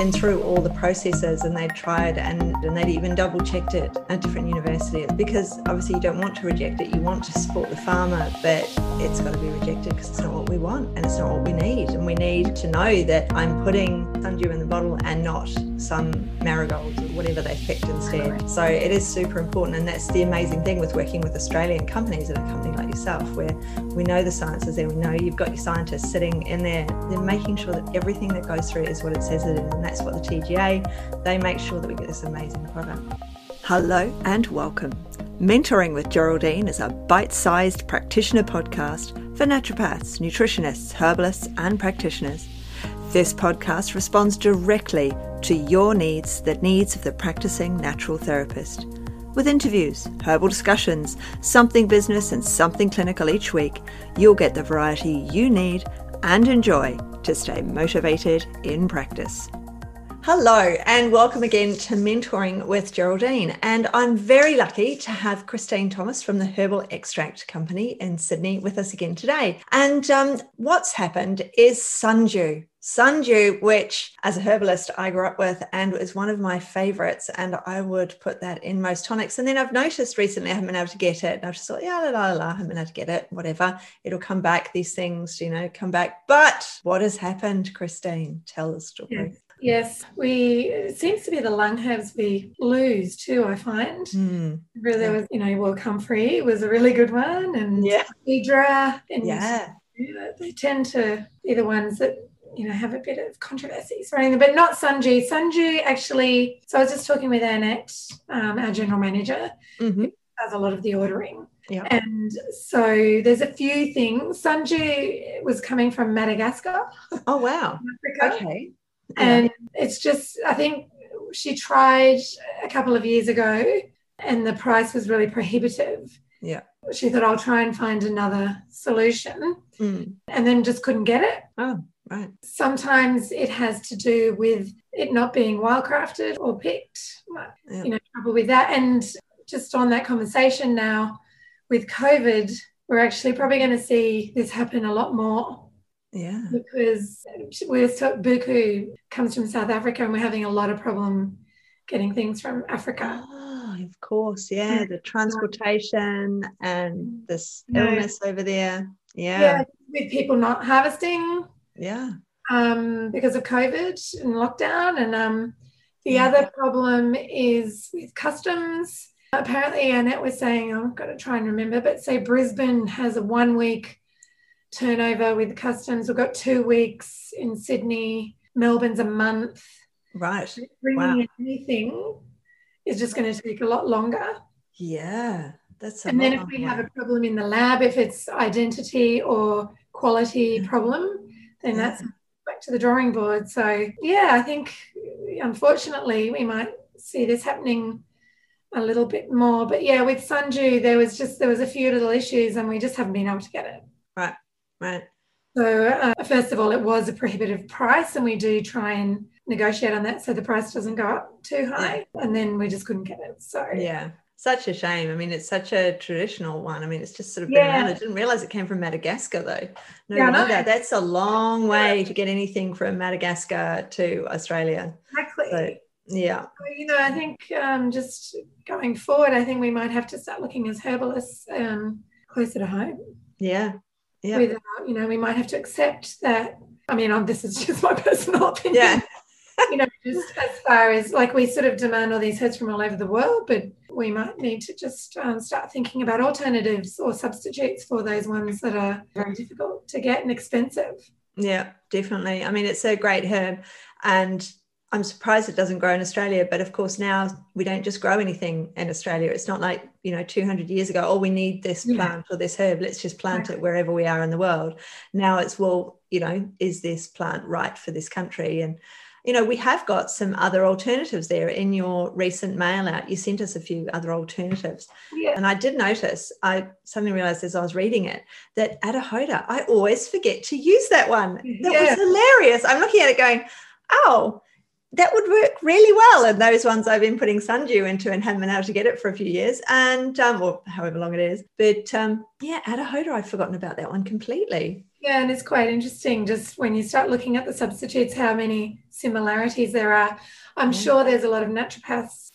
been through all the processes and they'd tried and, and they'd even double checked it at different universities because obviously you don't want to reject it. You want to support the farmer, but it's got to be rejected because it's not what we want and it's not what we need. And we need to know that I'm putting sundew in the bottle and not some marigolds or whatever they picked instead. So it is super important. And that's the amazing thing with working with Australian companies and a company like yourself, where we know the science is there, we know you've got your scientists sitting in there, they're making sure that everything that goes through is what it says it is. And that's what the TGA, they make sure that we get this amazing product. Hello and welcome. Mentoring with Geraldine is a bite sized practitioner podcast for naturopaths, nutritionists, herbalists, and practitioners. This podcast responds directly to your needs, the needs of the practicing natural therapist. With interviews, herbal discussions, something business, and something clinical each week, you'll get the variety you need and enjoy to stay motivated in practice. Hello, and welcome again to Mentoring with Geraldine. And I'm very lucky to have Christine Thomas from the Herbal Extract Company in Sydney with us again today. And um, what's happened is sundew. Sundew, which as a herbalist I grew up with and is one of my favorites, and I would put that in most tonics. And then I've noticed recently I haven't been able to get it. And I've just thought, yeah, la, la, la, I haven't been able to get it, whatever. It'll come back, these things, you know, come back. But what has happened, Christine? Tell the story. Yes. Yes, we it seems to be the lung herbs we lose too. I find Mm. really there was you know well comfrey was a really good one, and Yeah. Hydra, and Yeah. yeah, they tend to be the ones that you know have a bit of controversy surrounding them, but not Sundew. Sundew actually. So I was just talking with Annette, um, our general manager, Mhm. does a lot of the ordering. Yeah. And so there's a few things. Sundew was coming from Madagascar, Oh, wow. Africa. Okay. and it's just i think she tried a couple of years ago and the price was really prohibitive Yeah. she thought i'll try and find another solution Mm. and then just couldn't get it Oh, right. sometimes it has to do with it not being wildcrafted or picked Yeah. you know trouble with that and just on that conversation now with covid we're actually probably going to see this happen a lot more Yeah. because we're so, buchu comes from South Africa and we're having a lot of problem getting things from Africa. Oh, of course. Yeah. The transportation and this No. illness over there. Yeah, Yeah. with people not harvesting Yeah. um, because of COVID and lockdown. And um, the Yeah. other problem is with customs. Apparently, Annette was saying, I've got to try and remember, but say Brisbane has a one week turnover with customs. We've got two weeks in Sydney. Melbourne's a month. Right. bringing Wow. in anything is just going to take a lot longer. Yeah. That's a And then if we of have a problem in the lab, if it's identity or quality problem, then Yeah. that's back to the drawing board. So yeah, I think unfortunately we might see this happening a little bit more. But yeah, with Sundew, there was just there was a few little issues, and we just haven't been able to get it. right. Right. So uh, first of all, it was a prohibitive price, and we do try and negotiate on that so the price doesn't go up too high. And then we just couldn't get it. So Yeah. Such a shame. I mean, it's such a traditional one. I mean, it's just sort of been Yeah. around. I didn't realize it came from Madagascar, though. No Yeah, wonder. That's a long way to get anything from Madagascar to Australia. exactly. So, yeah. Well, you know, I think um, just going forward, I think we might have to start looking as herbalists um, closer to home. Yeah. Yeah. Without, you know, we might have to accept that. I mean, um, this is just my personal opinion. Yeah. You know, just as far as like we sort of demand all these herbs from all over the world, but we might need to just um, start thinking about alternatives or substitutes for those ones that are very difficult to get and expensive. Yeah, definitely. I mean, it's a great herb, and I'm surprised it doesn't grow in Australia. But of course, now we don't just grow anything in Australia. It's not like you know 200 years ago. Oh, we need this Yeah. plant or this herb. Let's just plant it wherever we are in the world. Now it's well, you know, is this plant right for this country? And you know, we have got some other alternatives there in your recent mail out. You sent us a few other alternatives. Yeah. And I did notice, I suddenly realized as I was reading it that Adhatoda, I always forget to use that one. That Yeah. was hilarious. I'm looking at it going, oh, that would work really well. And those ones I've been putting sundew into and haven't been able to get it for a few years, and um, or however long it is. But um, yeah, Adhatoda, I've forgotten about that one completely. Yeah, and it's quite interesting just when you start looking at the substitutes, how many similarities there are. I'm yeah. sure there's a lot of naturopaths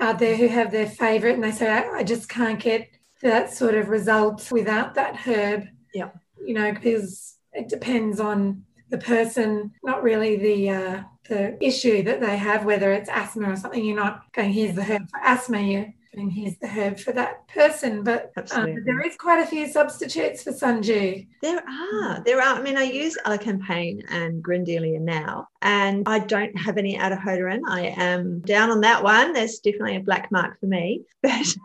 out there who have their favorite and they say, I, I just can't get that sort of result without that herb. Yeah. You know, because it depends on the person, not really the uh, the issue that they have, whether it's asthma or something. You're not going, here's the herb for asthma. You're going, here's the herb for that person. But um, there is quite a few substitutes for sundew. There are. There are. I mean, I use Elecampane and Grindelia now, and I don't have any Adhatoda I am down on that one. There's definitely a black mark for me, but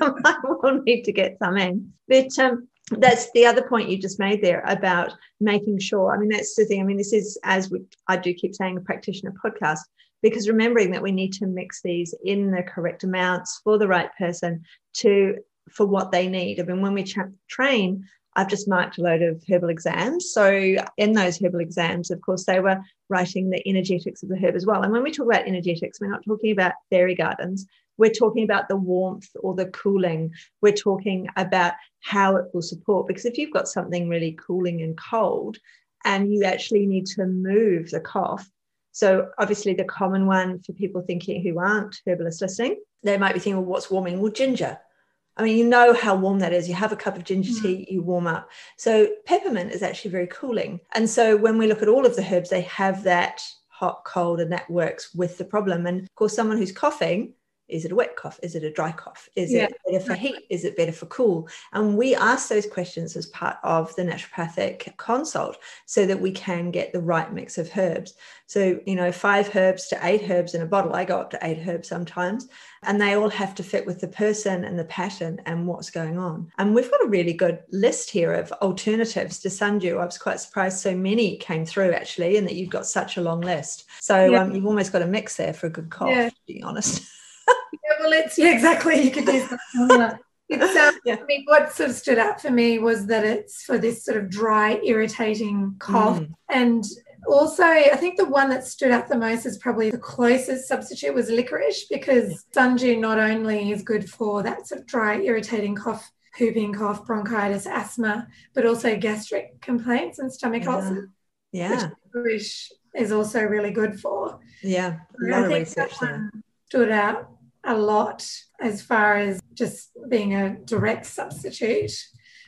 I will need to get some in. But um, that's the other point you just made there about making sure. I mean, that's the thing. I mean, this is as we, I do keep saying a practitioner podcast because remembering that we need to mix these in the correct amounts for the right person to for what they need. I mean, when we tra- train, I've just marked a load of herbal exams. So in those herbal exams, of course, they were writing the energetics of the herb as well. And when we talk about energetics, we're not talking about fairy gardens. We're talking about the warmth or the cooling. We're talking about how it will support. Because if you've got something really cooling and cold, and you actually need to move the cough. So, obviously, the common one for people thinking who aren't herbalists listening, they might be thinking, well, what's warming? Well, ginger. I mean, you know how warm that is. You have a cup of ginger mm. tea, you warm up. So, peppermint is actually very cooling. And so, when we look at all of the herbs, they have that hot, cold, and that works with the problem. And of course, someone who's coughing, is it a wet cough? Is it a dry cough? Is yeah. it better for heat? Is it better for cool? And we ask those questions as part of the naturopathic consult so that we can get the right mix of herbs. So, you know, five herbs to eight herbs in a bottle. I go up to eight herbs sometimes, and they all have to fit with the person and the pattern and what's going on. And we've got a really good list here of alternatives to sundew. I was quite surprised so many came through actually, and that you've got such a long list. So yeah. um, you've almost got a mix there for a good cough, yeah. to be honest. yeah, well, it's yeah, exactly. You could do something. It's, um, yeah. I mean, what sort of stood out for me was that it's for this sort of dry, irritating cough. Mm. And also, I think the one that stood out the most is probably the closest substitute was licorice because sundew not only is good for that sort of dry, irritating cough, whooping cough, bronchitis, asthma, but also gastric complaints and stomach yeah. ulcers. Yeah. licorice is also really good for. Yeah, a lot of research there. Stood out a lot as far as just being a direct substitute.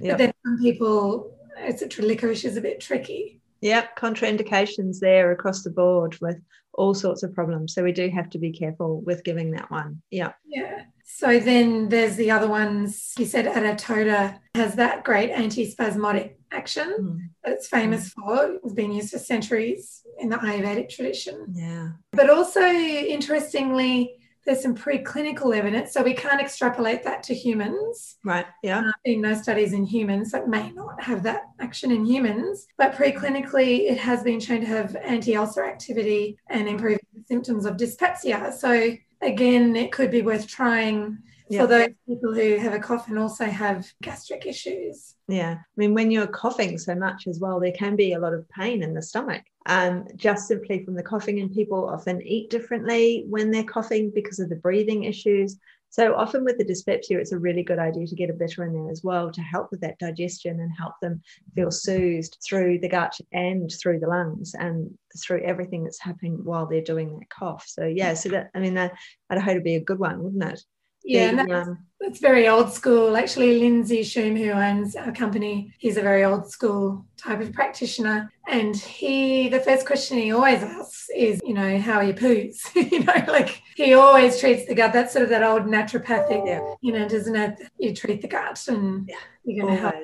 Yep. But then some people, it's a licorice is a bit tricky. Yep, contraindications there across the board with all sorts of problems. So we do have to be careful with giving that one. Yeah. Yeah. So then there's the other ones. You said Adhatoda has that great antispasmodic action mm. that it's famous for. It's been used for centuries in the Ayurvedic tradition. Yeah. But also, interestingly, there's some preclinical evidence, so we can't extrapolate that to humans. Right. Yeah. Uh, being no studies in humans that may not have that action in humans, but preclinically, it has been shown to have anti-ulcer activity and improving the symptoms of dyspepsia. So again, it could be worth trying for those people who have a cough and also have gastric issues. Yeah. I mean, when you're coughing so much as well, there can be a lot of pain in the stomach. Um, just simply from the coughing, and people often eat differently when they're coughing because of the breathing issues. So often with the dyspepsia, it's a really good idea to get a bitter in there as well to help with that digestion and help them feel soothed through the gut and through the lungs and through everything that's happening while they're doing that cough. So yeah, so that I mean that I'd hope to be a good one, wouldn't it? Yeah, the, that's, um, that's, very old school. Actually, Lindsay Shum, who owns our company, he's a very old school type of practitioner. And he, the first question he always asks is, you know, how are your poos? you know, like he always treats the gut. That's sort of that old naturopathic, yeah. you know, doesn't it? You treat the gut and yeah, you're going to help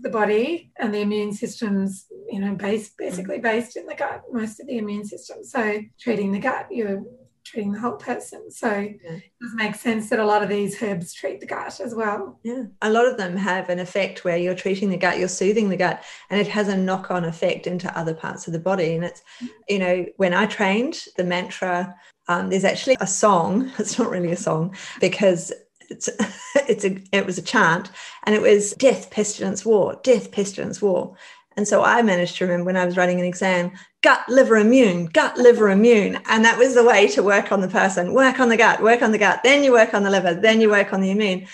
the body and the immune system's, you know, based basically based in the gut, most of the immune system. So treating the gut, you're treating the whole person. So yeah. it does make sense that a lot of these herbs treat the gut as well. Yeah. A lot of them have an effect where you're treating the gut, you're soothing the gut, and it has a knock on effect into other parts of the body. And it's, you know, when I trained the mantra, um, there's actually a song, it's not really a song because it's it's a it was a chant and it was death pestilence war death pestilence war And so I managed to remember when I was writing an exam, gut, liver, immune, gut, liver, immune. And that was the way to work on the person work on the gut, work on the gut, then you work on the liver, then you work on the immune.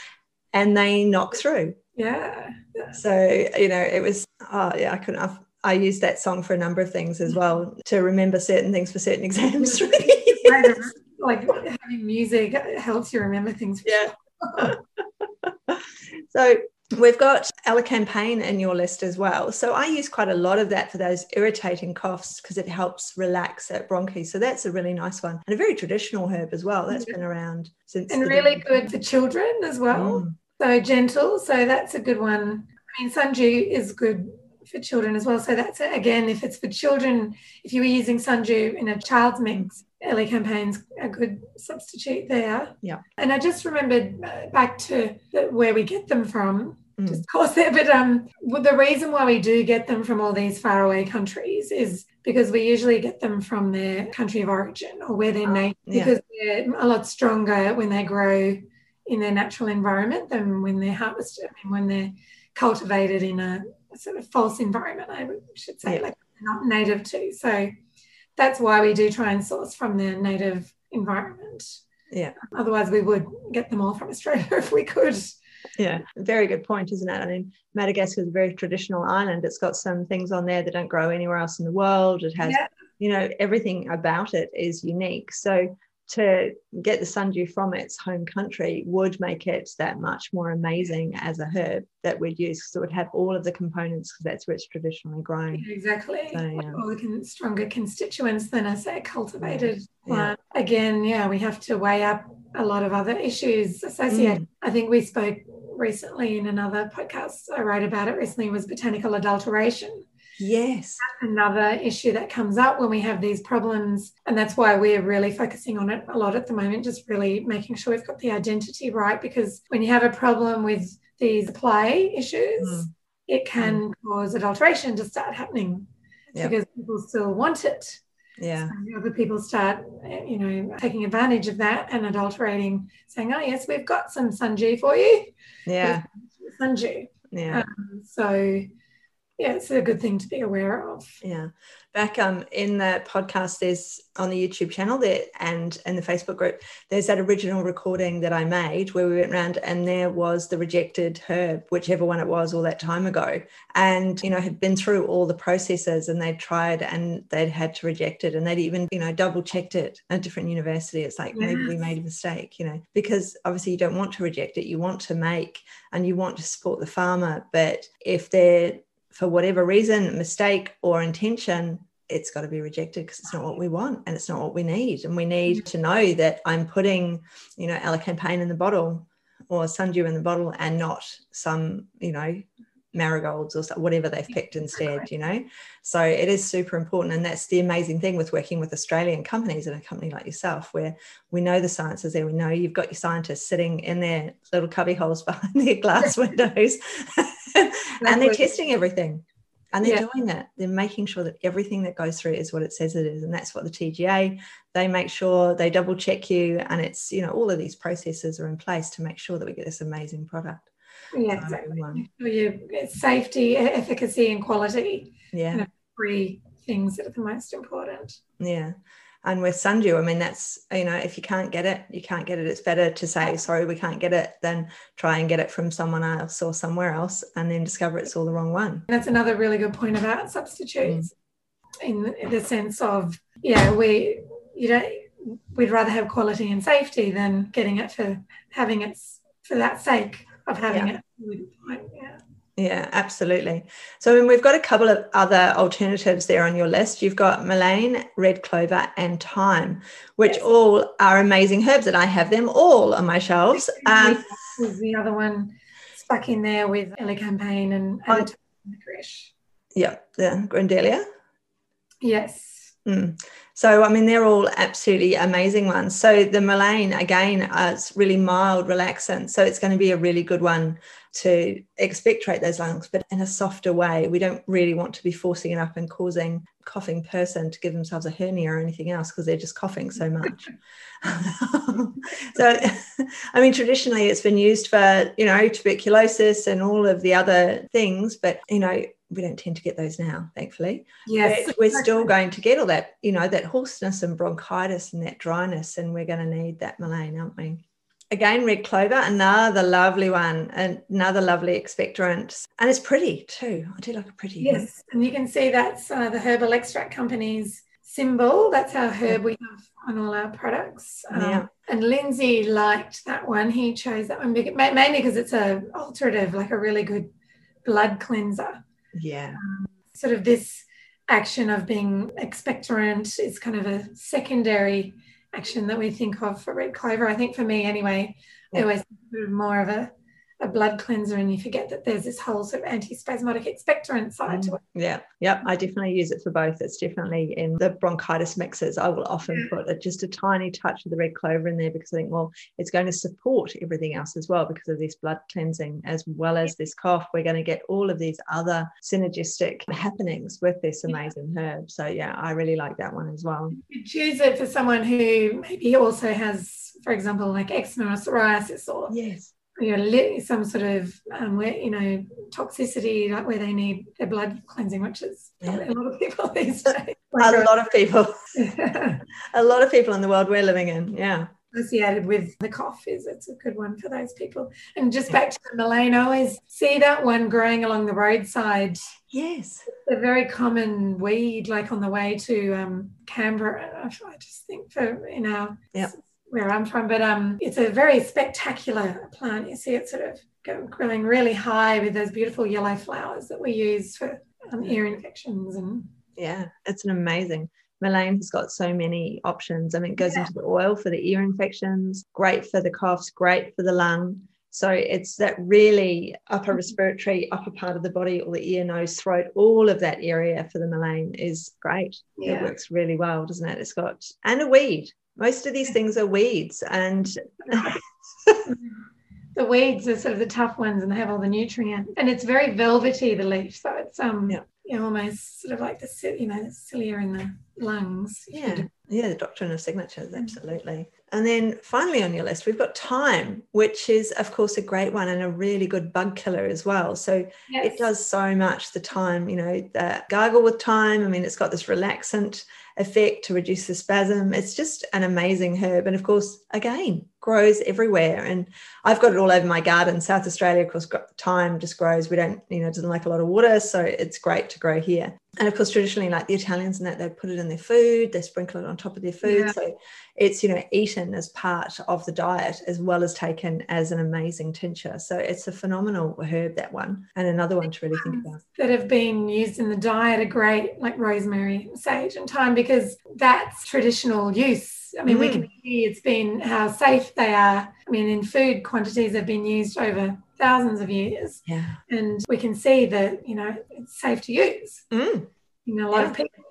And they knock through. Yeah. So, you know, it was, oh, yeah, I couldn't have. I used that song for a number of things as well to remember certain things for certain exams. like having music helps you remember things. Yeah. so We've got elecampane in your list as well. So I use quite a lot of that for those irritating coughs because it helps relax that bronchi. So that's a really nice one and a very traditional herb as well. That's been around since. And really good for children as well. Mm. So gentle. So that's a good one. I mean, sundew is good for children as well. So that's again, if it's for children, if you were using sundew in a child's mix, elecampane's a good substitute there. Yeah. And I just remembered uh, back to the, where we get them from. Just pause there. But um, well, the reason why we do get them from all these faraway countries is because we usually get them from their country of origin or where they're native, yeah. because they're a lot stronger when they grow in their natural environment than when they're harvested. I mean, when they're cultivated in a, a sort of false environment, I should say, yeah. like not native to. So that's why we do try and source from their native environment. Yeah. Otherwise, we would get them all from Australia if we could yeah. Very good point isn't it? I mean madagascar is a very traditional island. It's got some things on there that don't grow anywhere else in the world. It has yeah. you know everything about it is unique. So to get the sundew from its home country would make it that much more amazing as a herb that we'd use so it would have all of the components because that's where it's traditionally grown. Exactly. So, yeah. all the stronger constituents than a say cultivated plant. Yeah. again yeah we have to weigh up a lot of other issues associated. Mm. I think we spoke recently in another podcast I wrote about it recently was botanical adulteration. Yes. That's another issue that comes up when we have these problems. And that's why we're really focusing on it a lot at the moment, just really making sure we've got the identity right. Because when you have a problem with these play issues, mm. it can mm. cause adulteration to start happening yep. because people still want it yeah. So other people start you know taking advantage of that and adulterating saying oh yes we've got some sundew for you. Yeah. Sundew yeah. Um, so yeah it's a good thing to be aware of. Yeah. Back um in the podcast there's on the youtube channel there and in the facebook group there's that original recording that i made where we went around and there was the rejected herb whichever one it was all that time ago. And you know had been through all the processes and they'd tried and they'd had to reject it and they'd even you know double checked it at a different university. It's like maybe we made a mistake you know because obviously you don't want to reject it. You want to make and you want to support the farmer. But if they're for whatever reason, mistake or intention, it's got to be rejected because it's not what we want and it's not what we need. And we need mm. to know that I'm putting, you know, elecampane in the bottle or sundew in the bottle and not some, you know, marigolds or whatever they've picked instead, you know. So it is super important. And that's the amazing thing with working with Australian companies and a company like yourself, where we know the science is there. We know you've got your scientists sitting in their little cubby holes behind their glass windows and they're testing everything. And they're yeah. doing that. They're making sure that everything that goes through is what it says it is. And that's what the TGA, they make sure they double check you. And it's, you know, all of these processes are in place to make sure that we get this amazing product. Yeah, exactly. Um, your safety, efficacy, and quality. Yeah. You know, three things that are the most important. Yeah. And with sundew, I mean, that's, you know, if you can't get it, you can't get it. It's better to say, sorry, we can't get it than try and get it from someone else or somewhere else and then discover it's all the wrong one. That's another really good point about substitutes mm. in the sense of, yeah, we, you know, we'd rather have quality and safety than getting it for having it for that sake of having yeah. it. Yeah. Absolutely. So I mean, we've got a couple of other alternatives there on your list. You've got mullein, red clover, and thyme, which yes. all are amazing herbs, and I have them all on my shelves. Um, the other one stuck in there with elecampane and, and licorice. Yeah, the grindelia. Yes. Mm. So, I mean, they're all absolutely amazing ones. So, the mullein, again, uh, it's really mild relaxant. So, it's going to be a really good one to expectorate those lungs, but in a softer way. We don't really want to be forcing it up and causing coughing person to give themselves a hernia or anything else because they're just coughing so much. so, I mean, traditionally it's been used for, you know, tuberculosis and all of the other things, but, you know, we don't tend to get those now, thankfully. Yes. But we're still going to get all that, you know, that hoarseness and bronchitis and that dryness, and we're going to need that Mullein, aren't we? Again, red clover, another lovely one, another lovely expectorant. And it's pretty too. I do like a pretty. Yes. One. And you can see that's uh, the herbal extract company's symbol. That's our herb we have on all our products. Um, yeah. And Lindsay liked that one. He chose that one mainly because it's a alterative, like a really good blood cleanser. Yeah. Um, sort of this action of being expectorant is kind of a secondary action that we think of for red clover. I think for me anyway, yeah. always more of a a blood cleanser and you forget that there's this whole sort of antispasmodic expectorant side to mm. it. Yeah, yep. I definitely use it for both. It's definitely in the bronchitis mixes. I will often mm. put a, just a tiny touch of the red clover in there because I think, well, it's going to support everything else as well because of this blood cleansing as well as this cough. We're going to get all of these other synergistic happenings with this amazing yeah. herb. So yeah, I really like that one as well. You choose it for someone who maybe also has, for example, like eczema or psoriasis or yes you know, some sort of um, where, you know toxicity, like where they need their blood cleansing, which is yeah. a lot of people these days. a lot of people, a lot of people in the world we're living in. Yeah, associated with the cough is it's a good one for those people. And just back to the Mullein, I always see that one growing along the roadside. Yes, it's a very common weed, like on the way to um, Canberra. I just think for in our yep where I'm from, but um, it's a very spectacular plant. You see it sort of growing really high with those beautiful yellow flowers that we use for um, ear infections and yeah, it's an amazing. Mullein has got so many options. I mean, it goes yeah. into the oil for the ear infections, great for the coughs, great for the lung. So it's that really upper respiratory, upper part of the body, all the ear, nose, throat, all of that area for the Mullein is great. Yeah. It works really well, doesn't it? It's got, and a weed most of these things are weeds and the weeds are sort of the tough ones and they have all the nutrients and it's very velvety the leaf so it's um yeah. you know almost sort of like the you know the cilia in the lungs. Yeah. Yeah the doctrine of signatures absolutely and then finally on your list we've got thyme which is of course a great one and a really good bug killer as well so yes. it does so much the thyme you know the gargle with thyme i mean it's got this relaxant effect to reduce the spasm. It's just an amazing herb. And of course, again, grows everywhere. And I've got it all over my garden. South Australia, of course, thyme just grows. We don't, you know, it doesn't like a lot of water. So it's great to grow here. And of course, traditionally, like the Italians and that, they put it in their food, they sprinkle it on top of their food. Yeah. So it's, you know, eaten as part of the diet as well as taken as an amazing tincture. So it's a phenomenal herb, that one. And another one to really think about. That have been used in the diet are great, like rosemary, sage, and thyme, because that's traditional use I mean, mm. we can see it's been how safe they are. I mean, in food quantities have been used over thousands of years. Yeah. And we can see that, you know, it's safe to use. Mm. You know, a lot yeah. of people.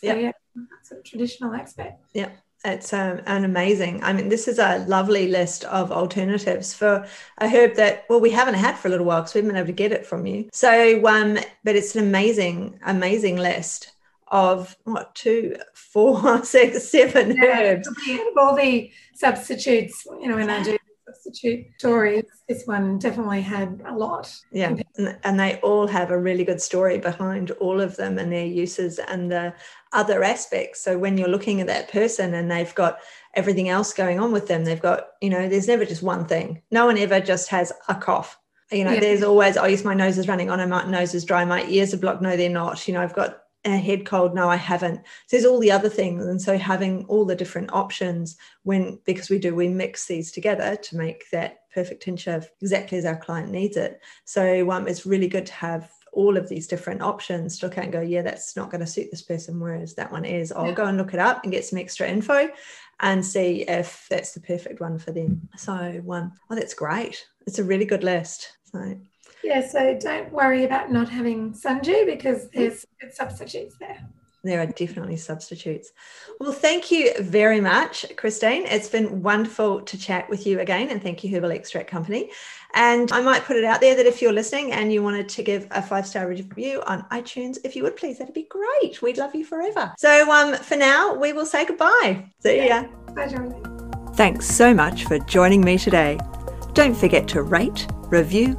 So, yep. yeah, that's a traditional aspect. Yeah. It's um, an amazing. I mean, this is a lovely list of alternatives for a herb that, well, we haven't had for a little while because we haven't been able to get it from you. So, um, but it's an amazing, amazing list of what two, four, six, seven yeah, herbs. All the substitutes, you know, when I do substitute stories, this one definitely had a lot. Yeah, and they all have a really good story behind all of them and their uses and the other aspects. So when you're looking at that person and they've got everything else going on with them, they've got, you know, there's never just one thing. No one ever just has a cough you know, yeah. there's always, oh, yes, my nose is running on, oh, my nose is dry, my ears are blocked. No, they're not. You know, I've got a head cold no i haven't. So there's all the other things. And so having all the different options when because we do we mix these together to make that perfect tincture exactly as our client needs it. So um, it's really good to have all of these different options to look at and go yeah that's not going to suit this person whereas that one is. I'll yeah. go and look it up and get some extra info and see if that's the perfect one for them. So um, oh that's great. It's a really good list. So yeah, so don't worry about not having sundew because there's good substitutes there. There are definitely substitutes. Well, thank you very much, Christine. It's been wonderful to chat with you again, and thank you, Herbal Extract Company. And I might put it out there that if you're listening and you wanted to give a five star review on iTunes, if you would please, that'd be great. We'd love you forever. So um, for now, we will say goodbye. See ya. Bye, Thanks so much for joining me today. Don't forget to rate, review,